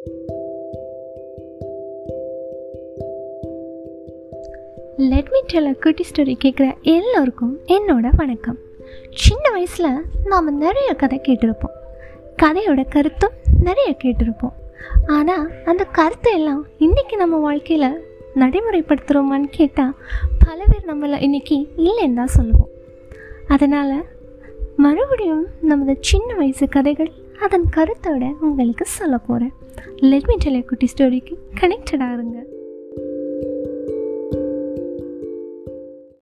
Let me tell a குட்டி story கேட்குற எல்லோருக்கும் என்னோட வணக்கம். சின்ன வயசில் நாம் நிறைய கதை கேட்டிருப்போம். கதையோட கருத்தும் நிறைய கேட்டிருப்போம். ஆனால் அந்த கருத்தை எல்லாம் இன்றைக்கி நம்ம வாழ்க்கையில் நடைமுறைப்படுத்துகிறோமான்னு கேட்டால் பல பேர் நம்மளை இன்றைக்கி இல்லைன்னு தான் சொல்லுவோம். அதனால் மறுபடியும் நமது சின்ன வயசு கதைகள் அதன் கருத்தோட உங்களுக்கு சொல்ல போகிறேன் லெட்மி மீ குட்டி ஸ்டோரிக்கு கனெக்டடாக இருங்க.